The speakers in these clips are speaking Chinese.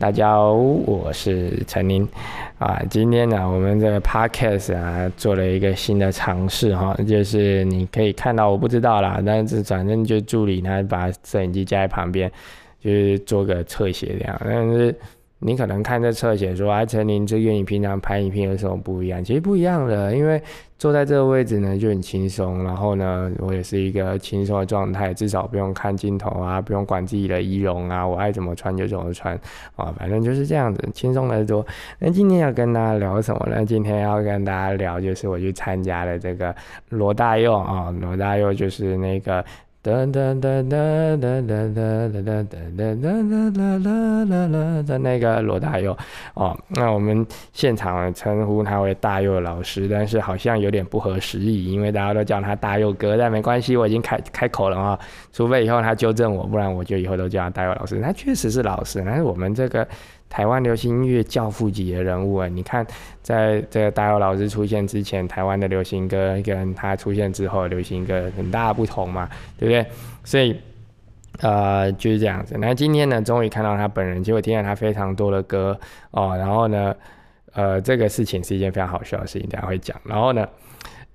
大家好，我是陈琳啊。今天呢，我们这个 podcast 啊，做了一个新的尝试哈，就是你可以看到，我不知道啦，但是反正就助理他把摄影机架在旁边，就是做个侧写这样，但是。你可能看这侧写说，哎，陈林这跟你平常拍影片有什么不一样？其实不一样的，因为坐在这个位置呢就很轻松，然后呢，我也是一个轻松的状态，至少不用看镜头啊，不用管自己的仪容啊，我爱怎么穿就怎么穿啊，反正就是这样子，轻松的多。那今天要跟大家聊什么呢？今天要跟大家聊就是我去参加了这个罗大佑啊，罗大佑就是那个。哒哒哒哒哒哒哒哒哒哒哒哒哒哒哒的那个罗大佑哦，那我们现场称呼他为大佑老师，但是好像有点不合时宜，因为大家都叫他大佑哥，但没关系，我已经开开口了啊，除非以后他纠正我，不然我就以后都叫他大佑老师。他确实是老师，但是我们这个。台湾流行音乐教父级的人物啊，你看，在这个大佑老师出现之前，台湾的流行歌跟他出现之后，流行歌很大不同嘛，对不对？所以，呃，就是这样子。那今天呢，终于看到他本人，结果听了他非常多的歌哦，然后呢，呃，这个事情是一件非常好笑的事情，等下会讲。然后呢？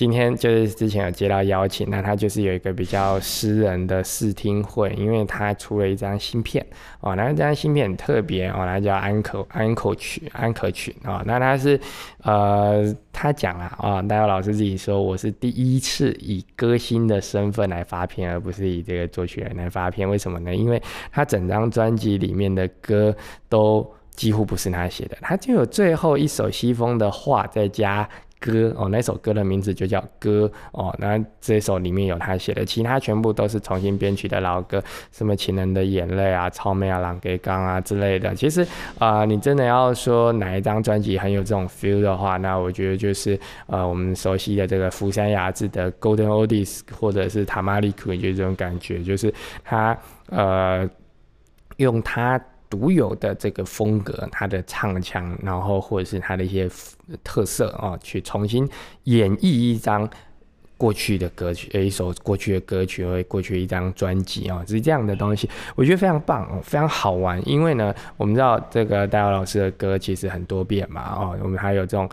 今天就是之前有接到邀请，那他就是有一个比较私人的试听会，因为他出了一张芯片哦，那这张芯片很特别哦，它叫安可安可曲安可曲哦，那他是呃他讲了啊，大佑老师自己说我是第一次以歌星的身份来发片，而不是以这个作曲人来发片，为什么呢？因为他整张专辑里面的歌都几乎不是他写的，他就有最后一首西风的话再加。歌哦，那首歌的名字就叫歌哦。那这首里面有他写的，其他全部都是重新编曲的老歌，什么情人的眼泪啊、超美啊、朗给刚啊之类的。其实啊，你真的要说哪一张专辑很有这种 feel 的话，那我觉得就是呃我们熟悉的这个福山雅治的 Golden Oldies，或者是塔玛利库，就这种感觉，就是他呃用他。独有的这个风格，他的唱腔，然后或者是他的一些特色啊，去重新演绎一张过去的歌曲，一首过去的歌曲，或过去一张专辑啊，是这样的东西，我觉得非常棒，非常好玩。因为呢，我们知道这个戴尔老师的歌其实很多变嘛，哦，我们还有这种。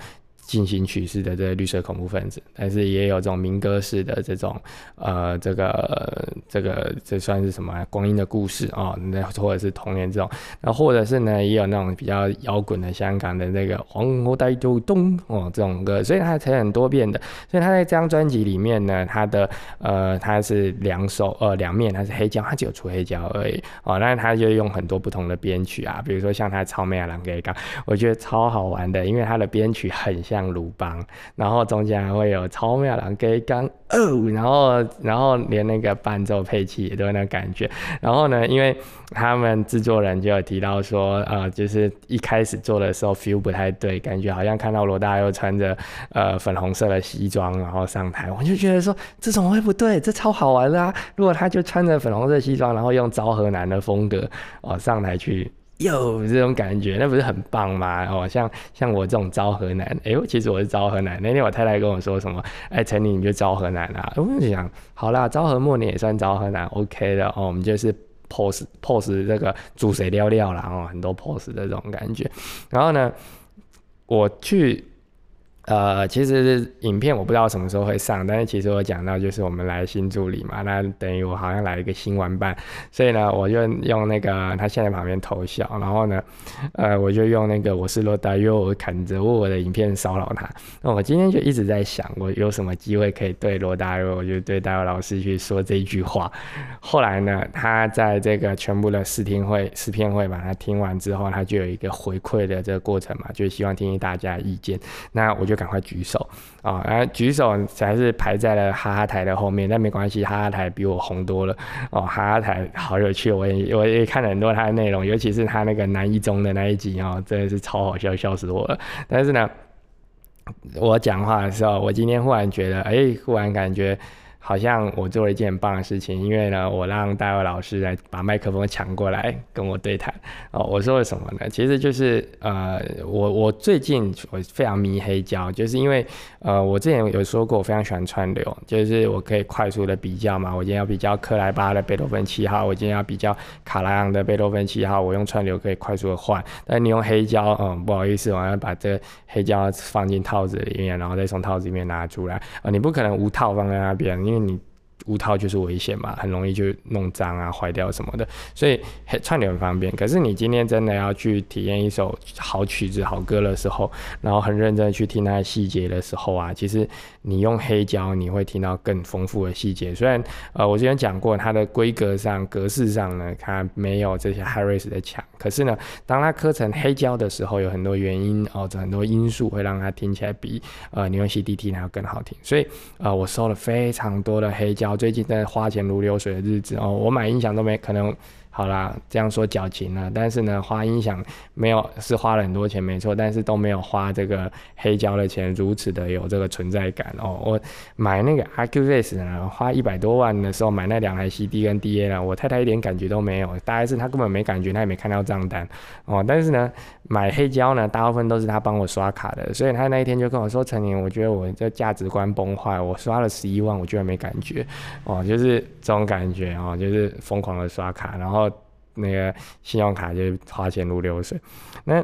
进行曲式的这个绿色恐怖分子，但是也有这种民歌式的这种，呃，这个这个这算是什么？光阴的故事啊，那或者是童年这种，那或者是呢，也有那种比较摇滚的香港的那个黄河带就东哦这种歌，所以它才很多变的。所以他在这张专辑里面呢，他的呃，他是两首呃两面，他是黑胶，他只有出黑胶而已哦。那他就用很多不同的编曲啊，比如说像他超美啊朗给刚，我觉得超好玩的，因为他的编曲很像。像鲁邦，然后中间还会有超妙郎给刚哦，然后然后连那个伴奏配器也都有那感觉。然后呢，因为他们制作人就有提到说，呃，就是一开始做的时候 feel 不太对，感觉好像看到罗大佑穿着呃粉红色的西装然后上台，我就觉得说这怎么会不对？这超好玩的啊！如果他就穿着粉红色西装，然后用昭和男的风格哦上台去。有这种感觉，那不是很棒吗？哦，像像我这种昭和男，哎，其实我是昭和男。那天我太太跟我说什么，哎，陈琳你就昭和男啦？我就想，好啦，昭和末年也算昭和男，OK 的哦。我们就是 pose pose 这个主谁料料啦，哦，很多 pose 的这种感觉。然后呢，我去。呃，其实影片我不知道什么时候会上，但是其实我讲到就是我们来新助理嘛，那等于我好像来一个新玩伴，所以呢，我就用那个他现在旁边偷笑，然后呢，呃，我就用那个我是罗大佑砍着我的影片骚扰他。那我今天就一直在想，我有什么机会可以对罗大佑，我就对大佑老师去说这一句话。后来呢，他在这个全部的试听会、试片会把它听完之后，他就有一个回馈的这个过程嘛，就希望听听大家意见。那我就。赶快举手啊！然后举手才是排在了哈哈台的后面，但没关系，哈哈台比我红多了哦。哈哈台好有趣，我也我也看了很多他的内容，尤其是他那个南一中的那一集哦，真的是超好笑，笑死我了。但是呢，我讲话的时候，我今天忽然觉得，哎，忽然感觉。好像我做了一件很棒的事情，因为呢，我让大卫老师来把麦克风抢过来跟我对谈。哦，我说了什么呢？其实就是呃，我我最近我非常迷黑胶，就是因为呃，我之前有说过我非常喜欢串流，就是我可以快速的比较嘛。我今天要比较克莱巴的贝多芬七号，我今天要比较卡拉扬的贝多芬七号，我用串流可以快速的换。但你用黑胶，嗯，不好意思，我要把这黑胶放进套子里面，然后再从套子里面拿出来啊，你不可能无套放在那边，因为你。无套就是危险嘛，很容易就弄脏啊、坏掉什么的，所以串流很方便。可是你今天真的要去体验一首好曲子、好歌的时候，然后很认真的去听它的细节的时候啊，其实你用黑胶你会听到更丰富的细节。虽然呃我之前讲过它的规格上、格式上呢，它没有这些 Harris 的强，可是呢，当它刻成黑胶的时候，有很多原因哦，这很多因素会让它听起来比呃你用 CD 听还要更好听。所以呃我收了非常多的黑胶。最近在花钱如流水的日子哦，我买音响都没可能。好啦，这样说矫情了，但是呢，花音响没有是花了很多钱，没错，但是都没有花这个黑胶的钱如此的有这个存在感哦。我买那个 AQS 呢，花一百多万的时候买那两台 CD 跟 DA 呢，我太太一点感觉都没有，大概是她根本没感觉，她也没看到账单哦。但是呢，买黑胶呢，大部分都是她帮我刷卡的，所以她那一天就跟我说：“陈年，我觉得我这价值观崩坏，我刷了十一万，我居然没感觉哦，就是这种感觉哦，就是疯狂的刷卡，然后。”那个信用卡就花钱如流水，那。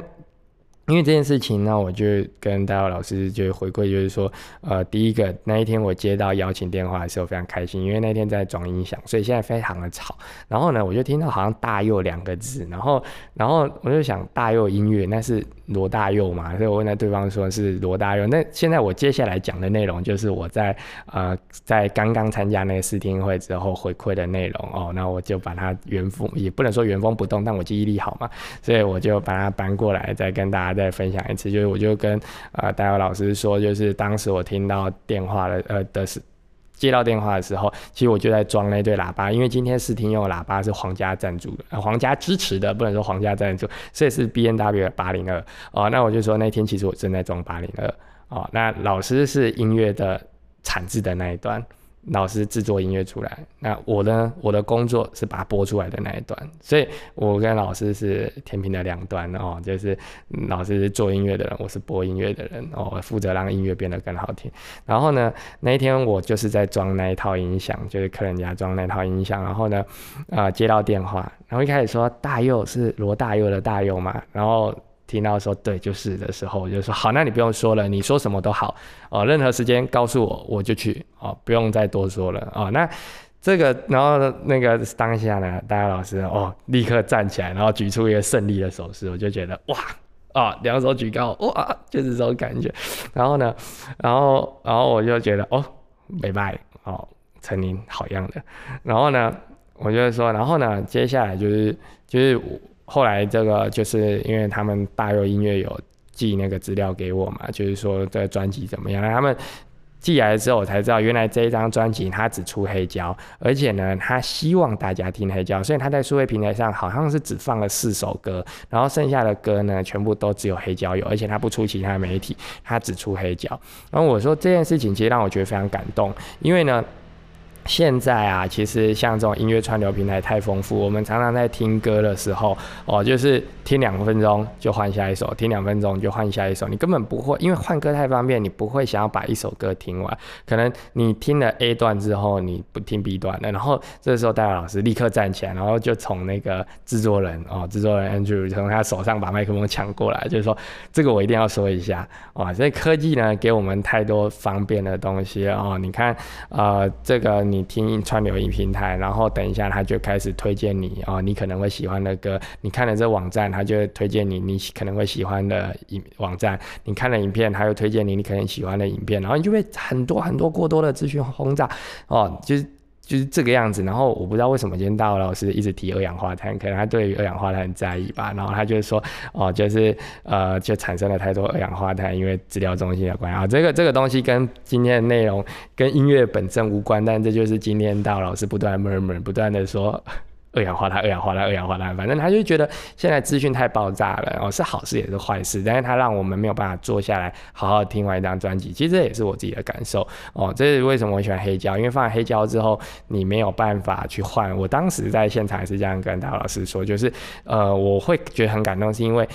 因为这件事情呢，我就跟大佑老师就回馈，就是说，呃，第一个那一天我接到邀请电话的时候非常开心，因为那天在装音响，所以现在非常的吵。然后呢，我就听到好像大佑两个字，然后，然后我就想大佑音乐那是罗大佑嘛，所以我问了对方说是罗大佑。那现在我接下来讲的内容就是我在呃在刚刚参加那个试听会之后回馈的内容哦，那我就把它原封也不能说原封不动，但我记忆力好嘛，所以我就把它搬过来再跟大家。再分享一次，就是我就跟呃戴伟老师说，就是当时我听到电话的呃的是接到电话的时候，其实我就在装那对喇叭，因为今天试听用的喇叭是皇家赞助的，皇家支持的，不能说皇家赞助，所以是 B N W 八零二哦。那我就说那天其实我正在装八零二哦。那老师是音乐的产制的那一端。老师制作音乐出来，那我呢？我的工作是把它播出来的那一段，所以我跟老师是天平的两端哦，就是老师是做音乐的人，我是播音乐的人哦，负责让音乐变得更好听。然后呢，那一天我就是在装那一套音响，就是客人家装那套音响，然后呢，啊接到电话，然后一开始说大佑是罗大佑的大佑嘛，然后。听到说对就是的时候，我就说好，那你不用说了，你说什么都好哦，任何时间告诉我，我就去哦，不用再多说了哦。那这个，然后那个当下呢，大家老师哦，立刻站起来，然后举出一个胜利的手势，我就觉得哇啊，两手举高哇，就是这种感觉。然后呢，然后然后我就觉得哦，拜拜哦，陈林好样的。然后呢，我就说，然后呢，接下来就是就是。后来这个就是因为他们大佑音乐有寄那个资料给我嘛，就是说这个专辑怎么样？他们寄来之后，我才知道原来这一张专辑他只出黑胶，而且呢，他希望大家听黑胶，所以他在数位平台上好像是只放了四首歌，然后剩下的歌呢，全部都只有黑胶有，而且他不出其他媒体，他只出黑胶。然后我说这件事情其实让我觉得非常感动，因为呢。现在啊，其实像这种音乐串流平台太丰富，我们常常在听歌的时候，哦，就是听两分钟就换下一首，听两分钟就换下一首，你根本不会，因为换歌太方便，你不会想要把一首歌听完。可能你听了 A 段之后，你不听 B 段了，然后这时候戴老师立刻站起来，然后就从那个制作人哦，制作人 Andrew 从他手上把麦克风抢过来，就是说这个我一定要说一下啊，所以科技呢给我们太多方便的东西哦，你看呃这个。你听串流音平台，然后等一下他就开始推荐你哦，你可能会喜欢的歌。你看了这网站，他就推荐你你可能会喜欢的影网站。你看了影片，他又推荐你你可能喜欢的影片，然后你就会很多很多过多的资讯轰炸哦，就是。就是这个样子，然后我不知道为什么今天大老师一直提二氧化碳，可能他对于二氧化碳很在意吧。然后他就是说，哦，就是呃，就产生了太多二氧化碳，因为治疗中心的关系啊。这个这个东西跟今天的内容跟音乐本身无关，但这就是今天大老师不断 murmur 不断的说。二氧化碳、二氧化碳、二氧化碳，反正他就觉得现在资讯太爆炸了哦，是好事也是坏事，但是他让我们没有办法坐下来好好听完一张专辑，其实这也是我自己的感受哦。这是为什么我喜欢黑胶，因为放在黑胶之后，你没有办法去换。我当时在现场也是这样跟大老师说，就是呃，我会觉得很感动，是因为。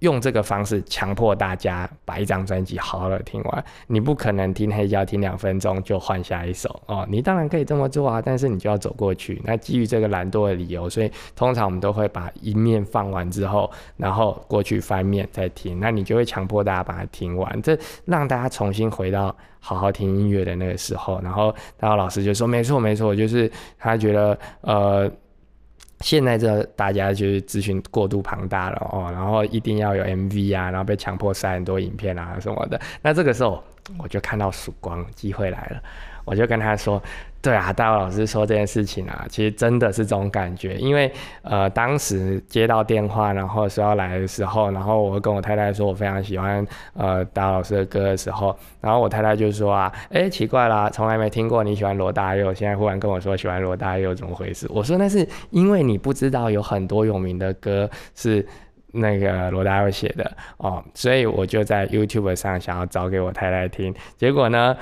用这个方式强迫大家把一张专辑好好的听完，你不可能听黑胶听两分钟就换下一首哦。你当然可以这么做啊，但是你就要走过去。那基于这个懒惰的理由，所以通常我们都会把一面放完之后，然后过去翻面再听。那你就会强迫大家把它听完，这让大家重新回到好好听音乐的那个时候。然后，然后老师就说：“没错，没错，就是他觉得呃。”现在这大家就是资讯过度庞大了哦，然后一定要有 MV 啊，然后被强迫塞很多影片啊什么的。那这个时候我就看到曙光，机会来了，我就跟他说。对啊，大卫老师说这件事情啊，其实真的是这种感觉，因为呃，当时接到电话，然后说要来的时候，然后我跟我太太说我非常喜欢呃大老师的歌的时候，然后我太太就说啊，哎，奇怪啦，从来没听过你喜欢罗大佑，现在忽然跟我说喜欢罗大佑，怎么回事？我说那是因为你不知道有很多有名的歌是那个罗大佑写的哦，所以我就在 YouTube 上想要找给我太太听，结果呢？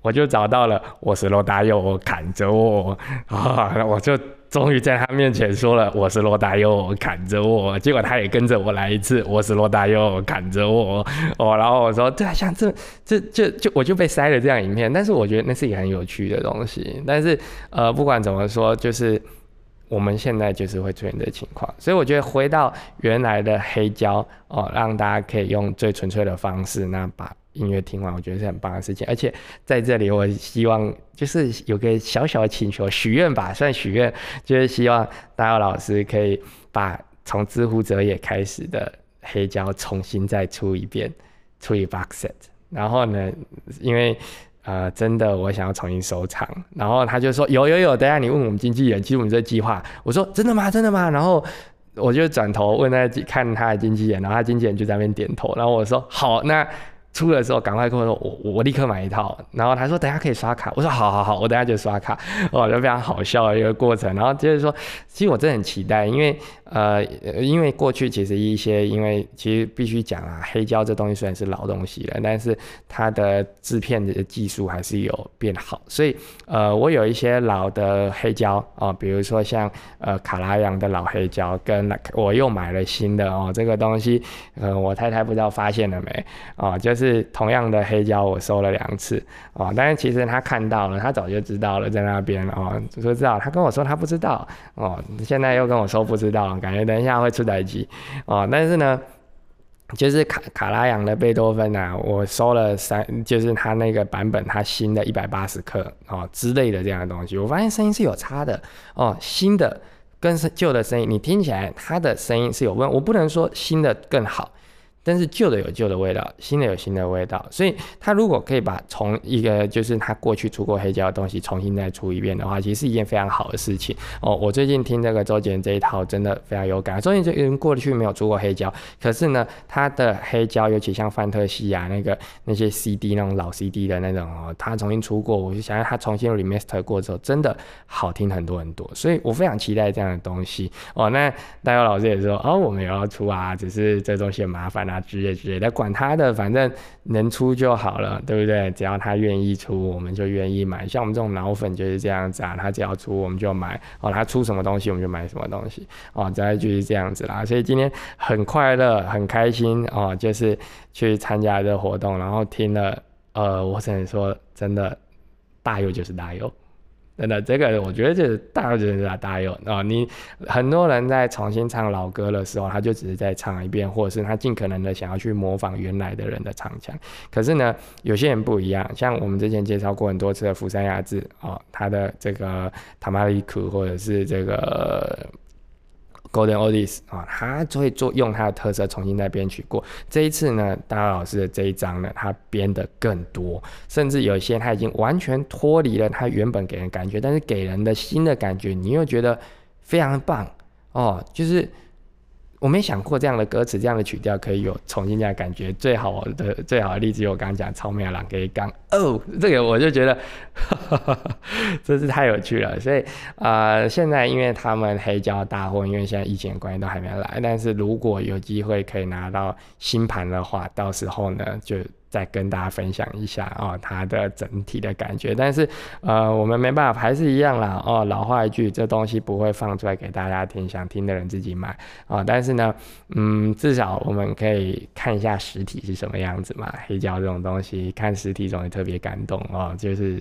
我就找到了，我是罗大佑，砍着我啊！我就终于在他面前说了，我是罗大佑，砍着我。结果他也跟着我来一次，我是罗大佑，砍着我哦。然后我说，对啊，像这这就就我就被塞了这样影片。但是我觉得那是一个很有趣的东西。但是呃，不管怎么说，就是我们现在就是会出现这情况。所以我觉得回到原来的黑胶哦，让大家可以用最纯粹的方式，那把。音乐听完，我觉得是很棒的事情。而且在这里，我希望就是有个小小的请求，许愿吧，算许愿，就是希望大佑老师可以把从知乎者也开始的黑胶重新再出一遍，出一 box set。然后呢，因为呃，真的我想要重新收藏。然后他就说有有有，等下你问我们经纪人，其实我们这计划，我说真的吗？真的吗？然后我就转头问他看他的经纪人，然后他经纪人就在那边点头。然后我说好，那。出的时候赶快跟我说，我我立刻买一套。然后他说等下可以刷卡，我说好好好，我等下就刷卡。哦，就非常好笑的一个过程。然后接着说，其实我真的很期待，因为。呃，因为过去其实一些，因为其实必须讲啊，黑胶这东西虽然是老东西了，但是它的制片的技术还是有变好，所以呃，我有一些老的黑胶啊，比如说像呃卡拉扬的老黑胶，跟我又买了新的哦，这个东西，呃，我太太不知道发现了没啊？就是同样的黑胶，我收了两次啊，但是其实他看到了，他早就知道了在那边哦，就知道，他跟我说他不知道哦，现在又跟我说不知道。感觉等一下会出台机哦，但是呢，就是卡卡拉扬的贝多芬啊，我收了三，就是他那个版本，他新的一百八十克哦之类的这样的东西，我发现声音是有差的哦，新的跟旧的声音，你听起来他的声音是有问，我不能说新的更好。但是旧的有旧的味道，新的有新的味道，所以他如果可以把从一个就是他过去出过黑胶的东西重新再出一遍的话，其实是一件非常好的事情哦。我最近听这个周杰伦这一套真的非常有感。周杰伦过去没有出过黑胶，可是呢，他的黑胶尤其像范特西啊那个那些 CD 那种老 CD 的那种哦，他重新出过，我就想让他重新 remaster 过之后，真的好听很多很多。所以我非常期待这样的东西哦。那大佑老师也说哦，我们也要出啊，只是这东西很麻烦啊。啊，之类之类的，管他的，反正能出就好了，对不对？只要他愿意出，我们就愿意买。像我们这种脑粉就是这样子啊，他只要出，我们就买。哦，他出什么东西，我们就买什么东西。哦，再就是这样子啦。所以今天很快乐，很开心哦，就是去参加这活动，然后听了，呃，我只能说，真的，大有就是大有。真的，这个我觉得就是大人的大有啊！你很多人在重新唱老歌的时候，他就只是在唱一遍，或者是他尽可能的想要去模仿原来的人的唱腔。可是呢，有些人不一样，像我们之前介绍过很多次的釜山雅治哦，他的这个塔玛里库，或者是这个。Golden Oldies 啊，他就会做用他的特色重新再编曲过。这一次呢，大家老师的这一张呢，他编的更多，甚至有一些他已经完全脱离了他原本给人感觉，但是给人的新的感觉，你又觉得非常棒哦。就是我没想过这样的歌词、这样的曲调可以有重新这样感觉。最好的、最好的例子，我刚刚讲超妙朗给刚哦，这个我就觉得 真是太有趣了。所以啊，现在因为他们黑胶大货，因为现在疫情关系都还没来，但是如果有机会可以拿到新盘的话，到时候呢就。再跟大家分享一下哦，它的整体的感觉，但是呃，我们没办法，还是一样啦哦。老话一句，这东西不会放出来给大家听，想听的人自己买啊。但是呢，嗯，至少我们可以看一下实体是什么样子嘛。黑胶这种东西，看实体总会特别感动哦，就是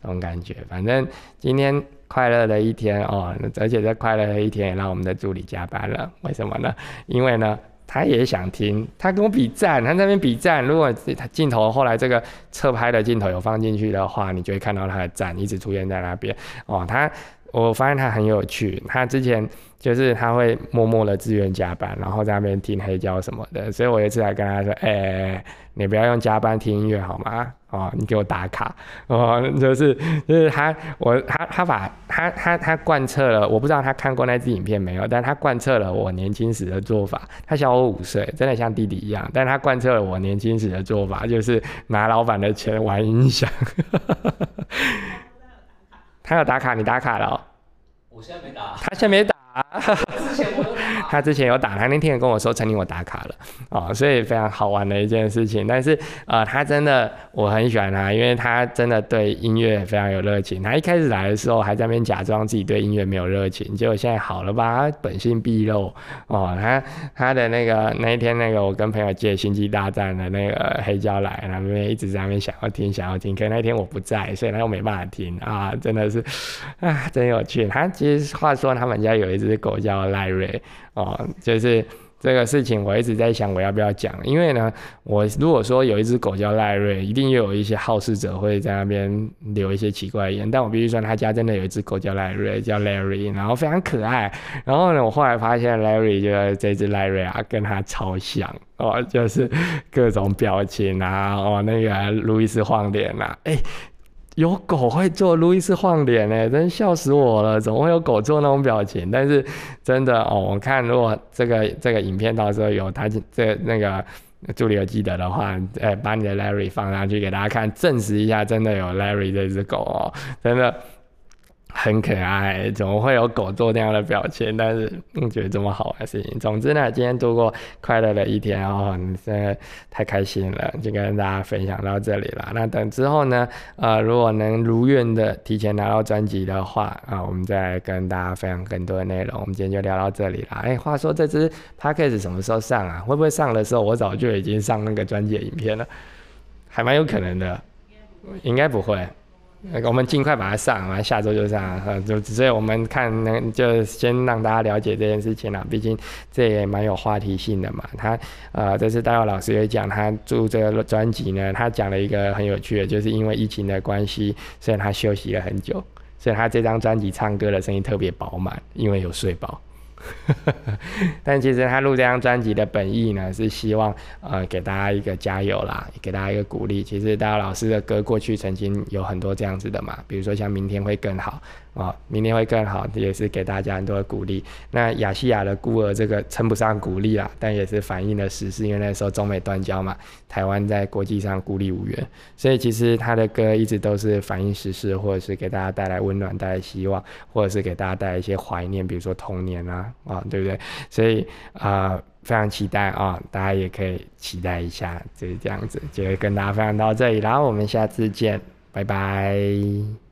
这种感觉。反正今天快乐的一天哦，而且这快乐的一天也让我们的助理加班了。为什么呢？因为呢。他也想听，他跟我比赞，他那边比赞。如果他镜头后来这个侧拍的镜头有放进去的话，你就会看到他的赞一直出现在那边。哦，他，我发现他很有趣。他之前就是他会默默的自愿加班，然后在那边听黑胶什么的。所以我有一次还跟他说：“哎。”你不要用加班听音乐好吗？哦，你给我打卡哦，就是就是他，我他他把他他他贯彻了，我不知道他看过那支影片没有，但他贯彻了我年轻时的做法。他小我五岁，真的像弟弟一样，但他贯彻了我年轻时的做法，就是拿老板的钱玩音响。他有打卡，你打卡了？我现在没打。他现在没打。之前我他之前有打，他那天也跟我说曾经我打卡了啊，所以非常好玩的一件事情。但是呃，他真的我很喜欢他，因为他真的对音乐非常有热情。他一开始来的时候还在那边假装自己对音乐没有热情，结果现在好了吧，本性毕露哦。他他的那个那一天那个我跟朋友借《星际大战》的那个黑胶来，他们一直在那边想要听想要听，可那天我不在，所以他又没办法听啊，真的是啊，真有趣。他其实话说他们家有一只狗叫赖瑞。哦，哦就是这个事情，我一直在想我要不要讲，因为呢，我如果说有一只狗叫赖瑞，一定又有一些好事者会在那边留一些奇怪言，但我必须说他家真的有一只狗叫赖瑞，叫 Larry，然后非常可爱。然后呢，我后来发现 Larry 就这只赖瑞啊，跟他超像哦，就是各种表情啊，哦，那个路易斯晃脸啊，哎。有狗会做路易斯晃脸呢，真笑死我了！怎么会有狗做那种表情？但是真的哦，我看如果这个这个影片到时候有他这那个助理有记得的话，哎，把你的 Larry 放上去给大家看，证实一下真的有 Larry 这只狗哦，真的。很可爱，怎么会有狗做那样的表情？但是嗯，觉得这么好玩的事情。总之呢，今天度过快乐的一天哦，真的太开心了，就跟大家分享到这里了。那等之后呢，呃，如果能如愿的提前拿到专辑的话啊，我们再跟大家分享更多的内容。我们今天就聊到这里了。哎，话说这支 p a c k a g e 什么时候上啊？会不会上的时候我早就已经上那个专辑影片了？还蛮有可能的，应该不会。我们尽快把它上，完下周就上，呃，就所以我们看能就先让大家了解这件事情了，毕竟这也蛮有话题性的嘛。他呃，这次戴耀老师也讲，他做这个专辑呢，他讲了一个很有趣的，就是因为疫情的关系，所以他休息了很久，所以他这张专辑唱歌的声音特别饱满，因为有睡饱。但其实他录这张专辑的本意呢，是希望呃给大家一个加油啦，给大家一个鼓励。其实大家老师的歌过去曾经有很多这样子的嘛，比如说像明天会更好。啊，明年会更好，也是给大家很多的鼓励。那亚细亚的孤儿这个称不上鼓励啦，但也是反映了时事，因为那时候中美断交嘛，台湾在国际上孤立无援，所以其实他的歌一直都是反映时事，或者是给大家带来温暖、带来希望，或者是给大家带来一些怀念，比如说童年啊，啊，对不对？所以啊，非常期待啊，大家也可以期待一下，就是这样子，就跟大家分享到这里，然后我们下次见，拜拜。